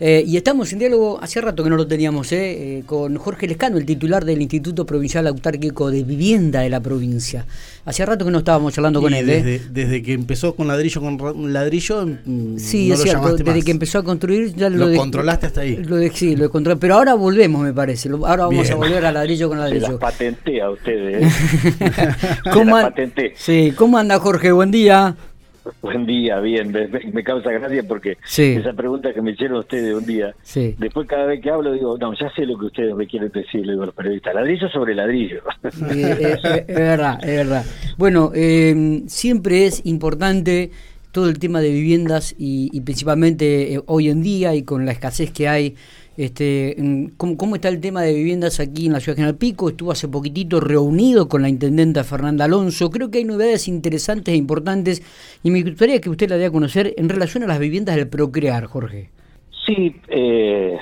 Eh, y estamos en diálogo, hace rato que no lo teníamos, eh, eh, con Jorge Lescano, el titular del Instituto Provincial Autárquico de Vivienda de la provincia. Hace rato que no estábamos charlando con él. Desde, desde, que empezó con ladrillo con ladrillo. Mm, sí, es cierto, desde que empezó a construir ya lo, controlaste hasta ahí. Lo sí, lo controlé, pero ahora volvemos, me parece. Ahora vamos a volver a ladrillo con ladrillo. Se las patenté a ustedes. ¿Cómo, sí, ¿Cómo anda Jorge? Buen día. Buen día, bien. Me, causa gracia porque esa pregunta que me hicieron ustedes un día, después cada vez que hablo digo, no, ya sé lo que ustedes me quieren decir, le los periodistas, ladrillo sobre ladrillo. es, verdad, es verdad. Bueno, eh, siempre es importante todo el tema de viviendas y, principalmente eh, hoy en día y con la escasez que hay este, ¿cómo, está el tema de viviendas aquí en la ciudad de General Pico? Estuvo hace poquitito reunido con la intendenta Fernanda Alonso. Creo que hay novedades interesantes e importantes y me gustaría que usted la dé a conocer en relación a las viviendas del Procrear, Jorge. Sí, eh,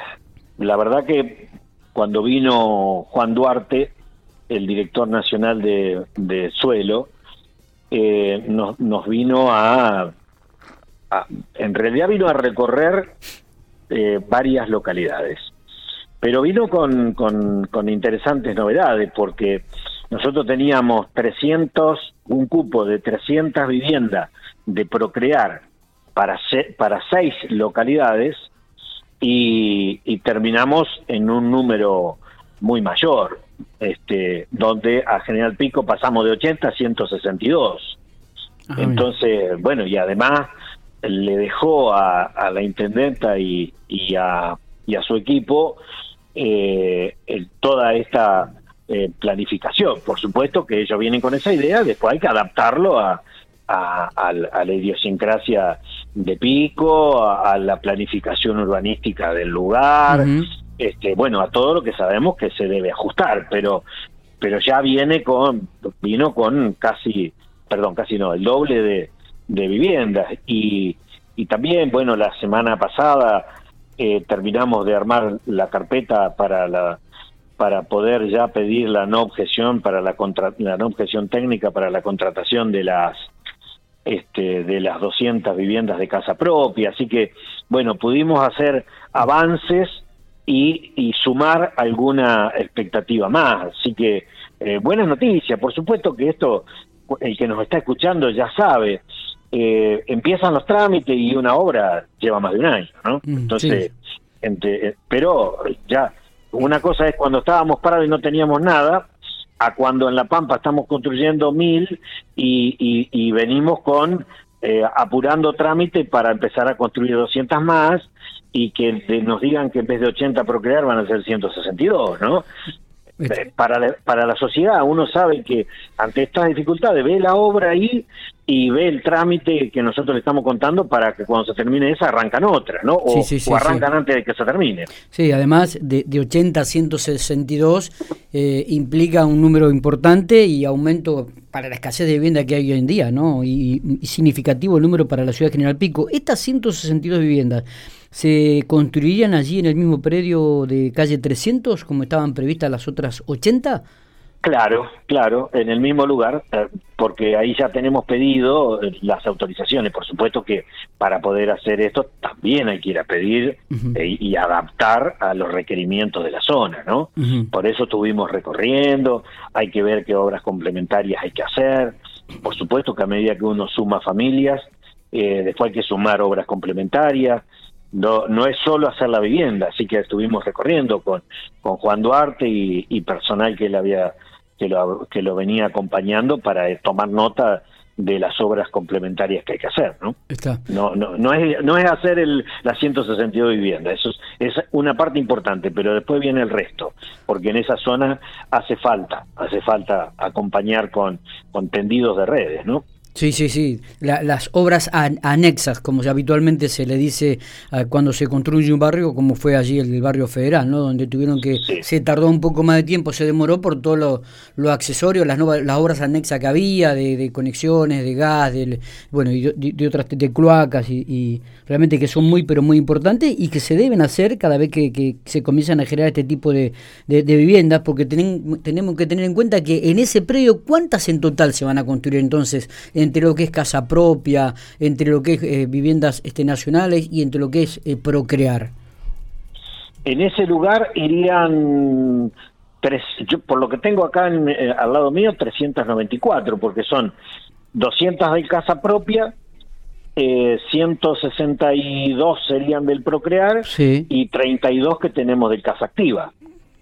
la verdad que cuando vino Juan Duarte, el director nacional de, suelo, eh, nos, vino a, en realidad vino a recorrer eh, varias localidades. Pero vino con, con, interesantes novedades porque nosotros teníamos 300, un cupo de 300 viviendas de procrear para, para seis localidades y, terminamos en un número muy mayor, este, donde a General Pico pasamos de 80 a 162. Ah, Entonces, bueno, y además le dejó a, la intendenta y, y, a, y a su equipo eh, toda esta eh, planificación. Por supuesto que ellos vienen con esa idea, después hay que adaptarlo a, a, la idiosincrasia de Pico, a, la planificación urbanística del lugar, este, bueno, a todo lo que sabemos que se debe ajustar, pero pero ya viene con vino con casi, perdón, casi no, el doble de, de viviendas. Y, y también, bueno, la semana pasada eh, terminamos de armar la carpeta para la para poder ya pedir la no objeción para la contra, la no objeción técnica para la contratación de las este, de las 200 viviendas de casa propia, así que bueno, pudimos hacer avances y, y sumar alguna expectativa más, así que eh, buenas noticias, por supuesto que esto el que nos está escuchando ya sabe, eh, empiezan los trámites y una obra lleva más de un año, ¿no? Mm, Entonces, eh, pero ya, una cosa es cuando estábamos parados y no teníamos nada, a cuando en La Pampa estamos construyendo mil y, venimos con eh, apurando trámite para empezar a construir 200 más y que nos digan que en vez de 80 procrear van a ser 162, ¿no? Este. Para la, para la sociedad uno sabe que ante estas dificultades ve la obra ahí y ve el trámite que nosotros le estamos contando para que cuando se termine esa arrancan otra, ¿no? O, arrancan antes de que se termine. Sí, además de, de 80 a 162 eh, implica un número importante y aumento para la escasez de vivienda que hay hoy en día, ¿no? Y, y significativo el número para la ciudad de General Pico. Estas 162 viviendas ¿Se construirían allí en el mismo predio de calle 300 como estaban previstas las otras 80? Claro, claro, en el mismo lugar, eh, porque ahí ya tenemos pedido eh, las autorizaciones. Por supuesto que para poder hacer esto también hay que ir a pedir eh, y adaptar a los requerimientos de la zona, ¿no? Por eso estuvimos recorriendo, hay que ver qué obras complementarias hay que hacer. Por supuesto que a medida que uno suma familias, después hay que sumar obras complementarias no, no es solo hacer la vivienda, así que estuvimos recorriendo con, con Juan Duarte y, personal que él había que lo, que lo venía acompañando para tomar nota de las obras complementarias que hay que hacer, ¿no? Está. No, no, no es, no es hacer el, la 162 viviendas, eso es, es, una parte importante, pero después viene el resto, porque en esa zona hace falta, hace falta acompañar con, con tendidos de redes, ¿no? Sí, sí, sí. las obras anexas, como habitualmente se le dice cuando se construye un barrio, como fue allí el, barrio federal, ¿no? Donde tuvieron que se tardó un poco más de tiempo, se demoró por todo lo, lo accesorio, las, las obras anexas que había de, conexiones, de gas, de, bueno, y de, otras de cloacas y, realmente que son muy pero muy importantes y que se deben hacer cada vez que, se comienzan a generar este tipo de, viviendas, porque tenemos que tener en cuenta que en ese predio cuántas en total se van a construir entonces entre lo que es casa propia, entre lo que es eh, viviendas este, nacionales y entre lo que es eh, procrear. En ese lugar irían, tres, yo, por lo que tengo acá eh, al lado mío, 394, porque son 200 de casa propia, eh, 162 serían del Procrear y 32 que tenemos del Casa Activa.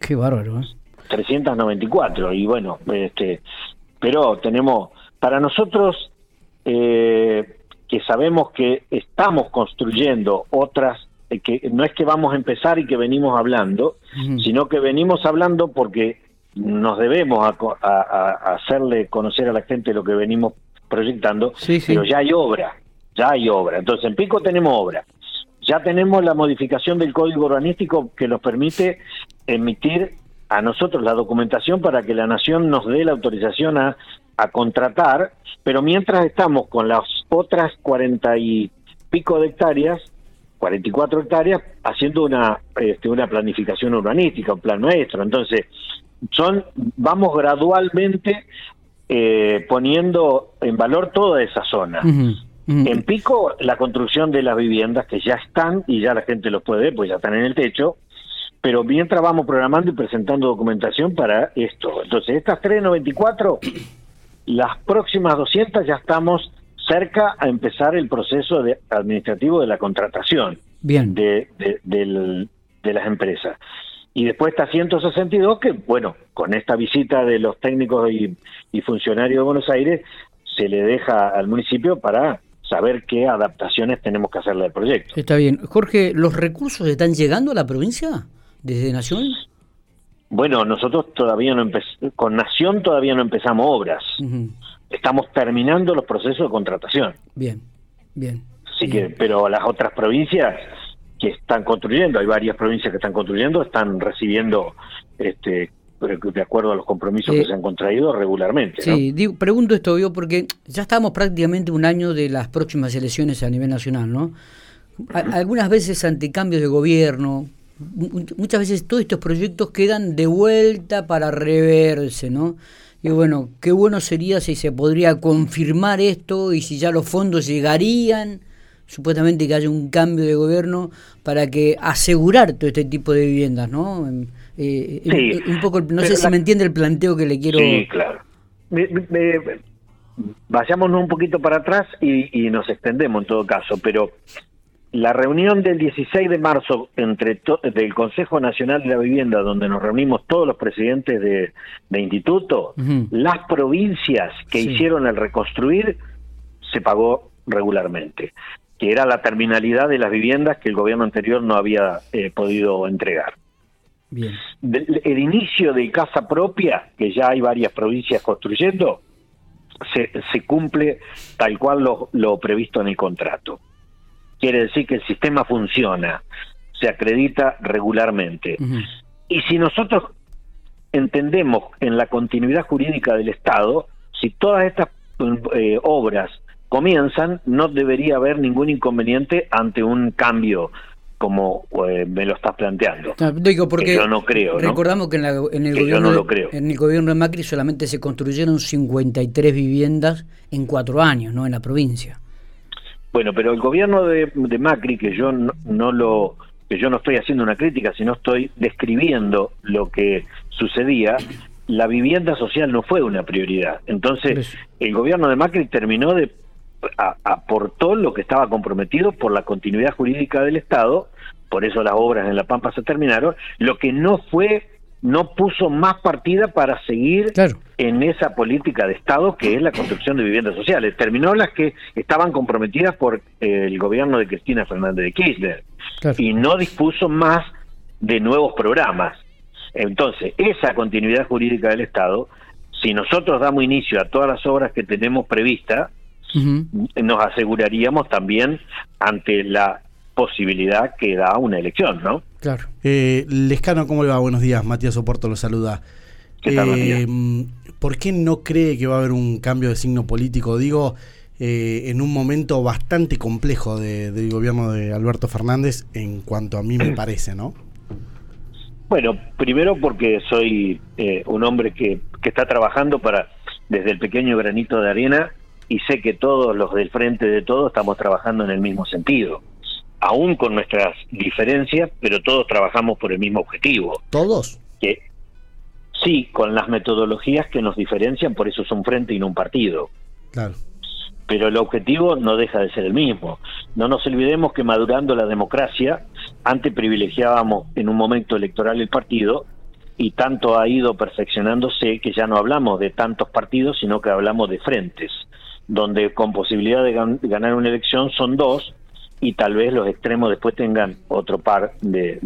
Qué bárbaro. ¿eh? 394 y bueno, este, pero tenemos para nosotros eh, que sabemos que estamos construyendo otras eh, que no es que vamos a empezar y que venimos hablando, sino que venimos hablando porque nos debemos a, hacerle conocer a la gente lo que venimos proyectando, pero ya hay obra, ya hay obra. Entonces en Pico tenemos obra. Ya tenemos la modificación del código urbanístico que nos permite emitir a nosotros la documentación para que la nación nos dé la autorización a, contratar, pero mientras estamos con las otras cuarenta y pico de hectáreas, 44 hectáreas, haciendo una, este, una planificación urbanística, un plan maestro. Entonces, son, vamos gradualmente eh, poniendo en valor toda esa zona. En Pico, la construcción de las viviendas que ya están y ya la gente los puede ver, pues ya están en el techo, pero mientras vamos programando y presentando documentación para esto. Entonces, estas 394, las próximas 200 ya estamos cerca a empezar el proceso de, administrativo de la contratación Bien. De, de, las empresas. Y después está 162, que bueno, con esta visita de los técnicos y, y funcionarios de Buenos Aires, se le deja al municipio para saber qué adaptaciones tenemos que hacerle al proyecto. Está bien. Jorge, ¿los recursos están llegando a la provincia? desde Nación? Bueno, nosotros todavía no empezamos, con Nación todavía no empezamos obras. Estamos terminando los procesos de contratación. Bien, bien. Así que, pero las otras provincias que están construyendo, hay varias provincias que están construyendo, están recibiendo este de acuerdo a los compromisos que se han contraído regularmente. Sí, pregunto esto yo porque ya estamos prácticamente un año de las próximas elecciones a nivel nacional, ¿no? algunas veces ante cambios de gobierno, muchas veces todos estos proyectos quedan de vuelta para reverse, ¿no? Y bueno, qué bueno sería si se podría confirmar esto y si ya los fondos llegarían, supuestamente que haya un cambio de gobierno para que asegurar todo este tipo de viviendas, ¿no? Eh, eh, un poco, no sé si me entiende el planteo que le quiero. Sí, claro. vayámonos un poquito para atrás y, y nos extendemos en todo caso, pero la reunión del 16 de marzo entre del Consejo Nacional de la Vivienda, donde nos reunimos todos los presidentes de, instituto, las provincias que hicieron el reconstruir, se pagó regularmente, que era la terminalidad de las viviendas que el gobierno anterior no había eh, podido entregar. Bien. el inicio de casa propia, que ya hay varias provincias construyendo, se, se cumple tal cual lo, lo previsto en el contrato quiere decir que el sistema funciona, se acredita regularmente. Y si nosotros entendemos en la continuidad jurídica del Estado, si todas estas eh, obras comienzan, no debería haber ningún inconveniente ante un cambio como eh, me lo estás planteando. digo porque yo no creo. Recordamos que en, el gobierno en el gobierno de Macri solamente se construyeron 53 viviendas en cuatro años, no en la provincia. Bueno, pero el gobierno de, Macri, que yo no, lo que yo no estoy haciendo una crítica, sino estoy describiendo lo que sucedía, la vivienda social no fue una prioridad. Entonces, el gobierno de Macri terminó de aportó lo que estaba comprometido por la continuidad jurídica del Estado, por eso las obras en La Pampa se terminaron, lo que no fue no puso más partida para seguir en esa política de Estado que es la construcción de viviendas sociales. Terminó las que estaban comprometidas por eh, el gobierno de Cristina Fernández de Kirchner y no dispuso más de nuevos programas. Entonces, esa continuidad jurídica del Estado, si nosotros damos inicio a todas las obras que tenemos previstas, nos aseguraríamos también ante la posibilidad que da una elección, ¿no? Claro. Eh, Lescano, ¿cómo le va? Buenos días, Matías Oporto lo saluda. ¿Qué tal, eh, ¿Por qué no cree que va a haber un cambio de signo político? Digo, eh, en un momento bastante complejo del gobierno de Alberto Fernández, en cuanto a mí me parece, ¿no? Bueno, primero porque soy eh, un hombre que, que está trabajando para, desde el pequeño granito de arena, y sé que todos los del frente de todo estamos trabajando en el mismo sentido aún con nuestras diferencias, pero todos trabajamos por el mismo objetivo. ¿Todos? Que, sí, con las metodologías que nos diferencian, por eso es un frente y no un partido. Claro. Pero el objetivo no deja de ser el mismo. No nos olvidemos que madurando la democracia, antes privilegiábamos en un momento electoral el partido y tanto ha ido perfeccionándose que ya no hablamos de tantos partidos, sino que hablamos de frentes, donde con posibilidad de, ganar una elección son dos y tal vez los extremos después tengan otro par de,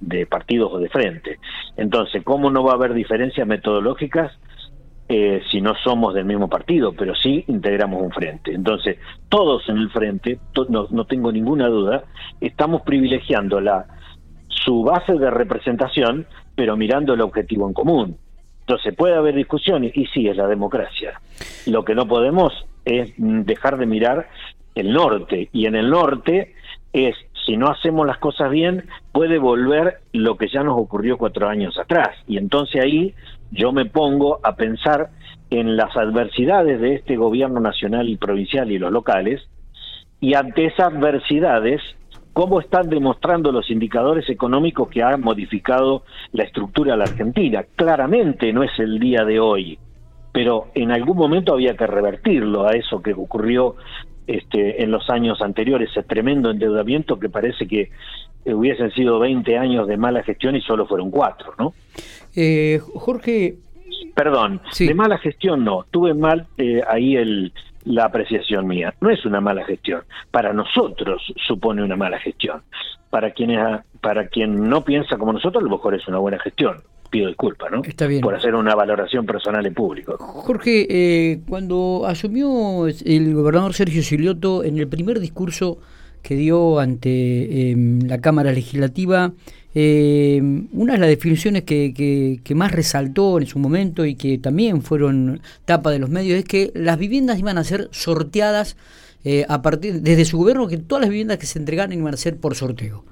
de, partidos o de frente. Entonces, ¿cómo no va a haber diferencias metodológicas eh, si no somos del mismo partido, pero sí integramos un frente? Entonces, todos en el frente, no, no tengo ninguna duda, estamos privilegiando la su base de representación pero mirando el objetivo en común. Entonces puede haber discusiones y sí, es la democracia. Lo que no podemos es dejar de mirar el norte y en el norte es, si no hacemos las cosas bien, puede volver lo que ya nos ocurrió cuatro años atrás. Y entonces ahí yo me pongo a pensar en las adversidades de este gobierno nacional y provincial y los locales, y ante esas adversidades cómo están demostrando los indicadores económicos que han modificado la estructura de la Argentina. Claramente no es el día de hoy, pero en algún momento había que revertirlo a eso que ocurrió este, en los años anteriores, ese tremendo endeudamiento que parece que hubiesen sido 20 años de mala gestión y solo fueron cuatro, ¿no? Eh, Jorge... Perdón, de mala gestión no, tuve mal eh, ahí el, la apreciación mía. No es una mala gestión. Para nosotros supone una mala gestión. Para quienes, para quien no piensa como nosotros, a lo mejor es una buena gestión. Pido disculpas, ¿no? Está bien. Por hacer una valoración personal en público. Jorge, eh, cuando asumió el gobernador Sergio Silioto en el primer discurso que dio ante em, la Cámara Legislativa, eh, una de las definiciones que, que, más resaltó en su momento y que también fueron tapa de los medios es que las viviendas iban a ser sorteadas eh, a partir desde su gobierno, que todas las viviendas que se entregaran iban a ser por sorteo.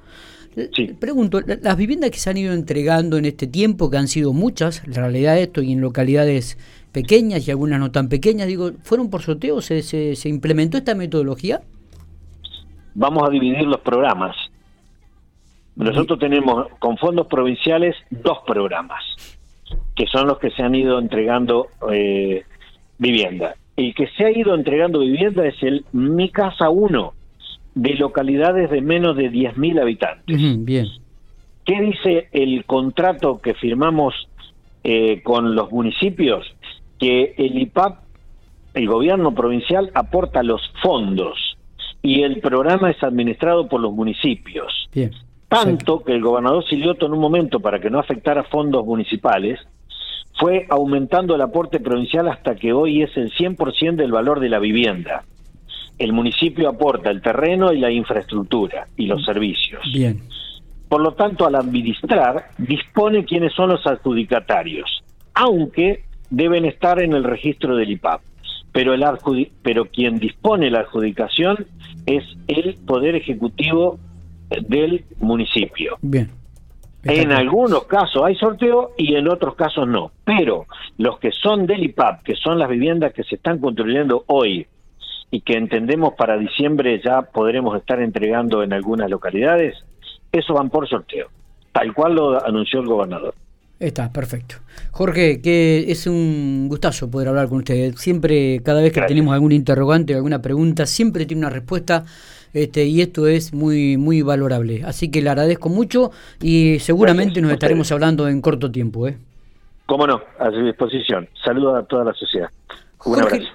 Pregunto, las viviendas que se han ido entregando en este tiempo, que han sido muchas, la realidad de esto, y en localidades pequeñas y algunas no tan pequeñas, digo, ¿fueron por sorteo? ¿Se, se, se implementó esta metodología? Vamos a dividir los programas. Nosotros tenemos con fondos provinciales dos programas, que son los que se han ido entregando eh, vivienda. El que se ha ido entregando vivienda es el Mi Casa 1, de localidades de menos de 10.000 habitantes. bien. ¿Qué dice el contrato que firmamos eh, con los municipios? Que el IPAP, el gobierno provincial, aporta los fondos y el programa es administrado por los municipios. Bien. Tanto que el gobernador Silioto en un momento, para que no afectara fondos municipales, fue aumentando el aporte provincial hasta que hoy es el 100% del valor de la vivienda. El municipio aporta el terreno y la infraestructura y los servicios. Bien. Por lo tanto, al administrar, dispone quiénes son los adjudicatarios, aunque deben estar en el registro del IPAP. Pero, el pero quien dispone la adjudicación es el Poder Ejecutivo del municipio. Bien. en algunos casos hay sorteo y en otros casos no. Pero los que son del IPAP, que son las viviendas que se están construyendo hoy y que entendemos para diciembre ya podremos estar entregando en algunas localidades, eso van por sorteo, tal cual lo anunció el gobernador. Está, perfecto. Jorge, que es un gustazo poder hablar con usted. Siempre, cada vez que tenemos algún interrogante o alguna pregunta, siempre tiene una respuesta este, y esto es muy, muy valorable. Así que le agradezco mucho y seguramente nos estaremos hablando en corto tiempo. ¿eh? Cómo no, a su disposición. Saludos a toda la sociedad. Un abrazo.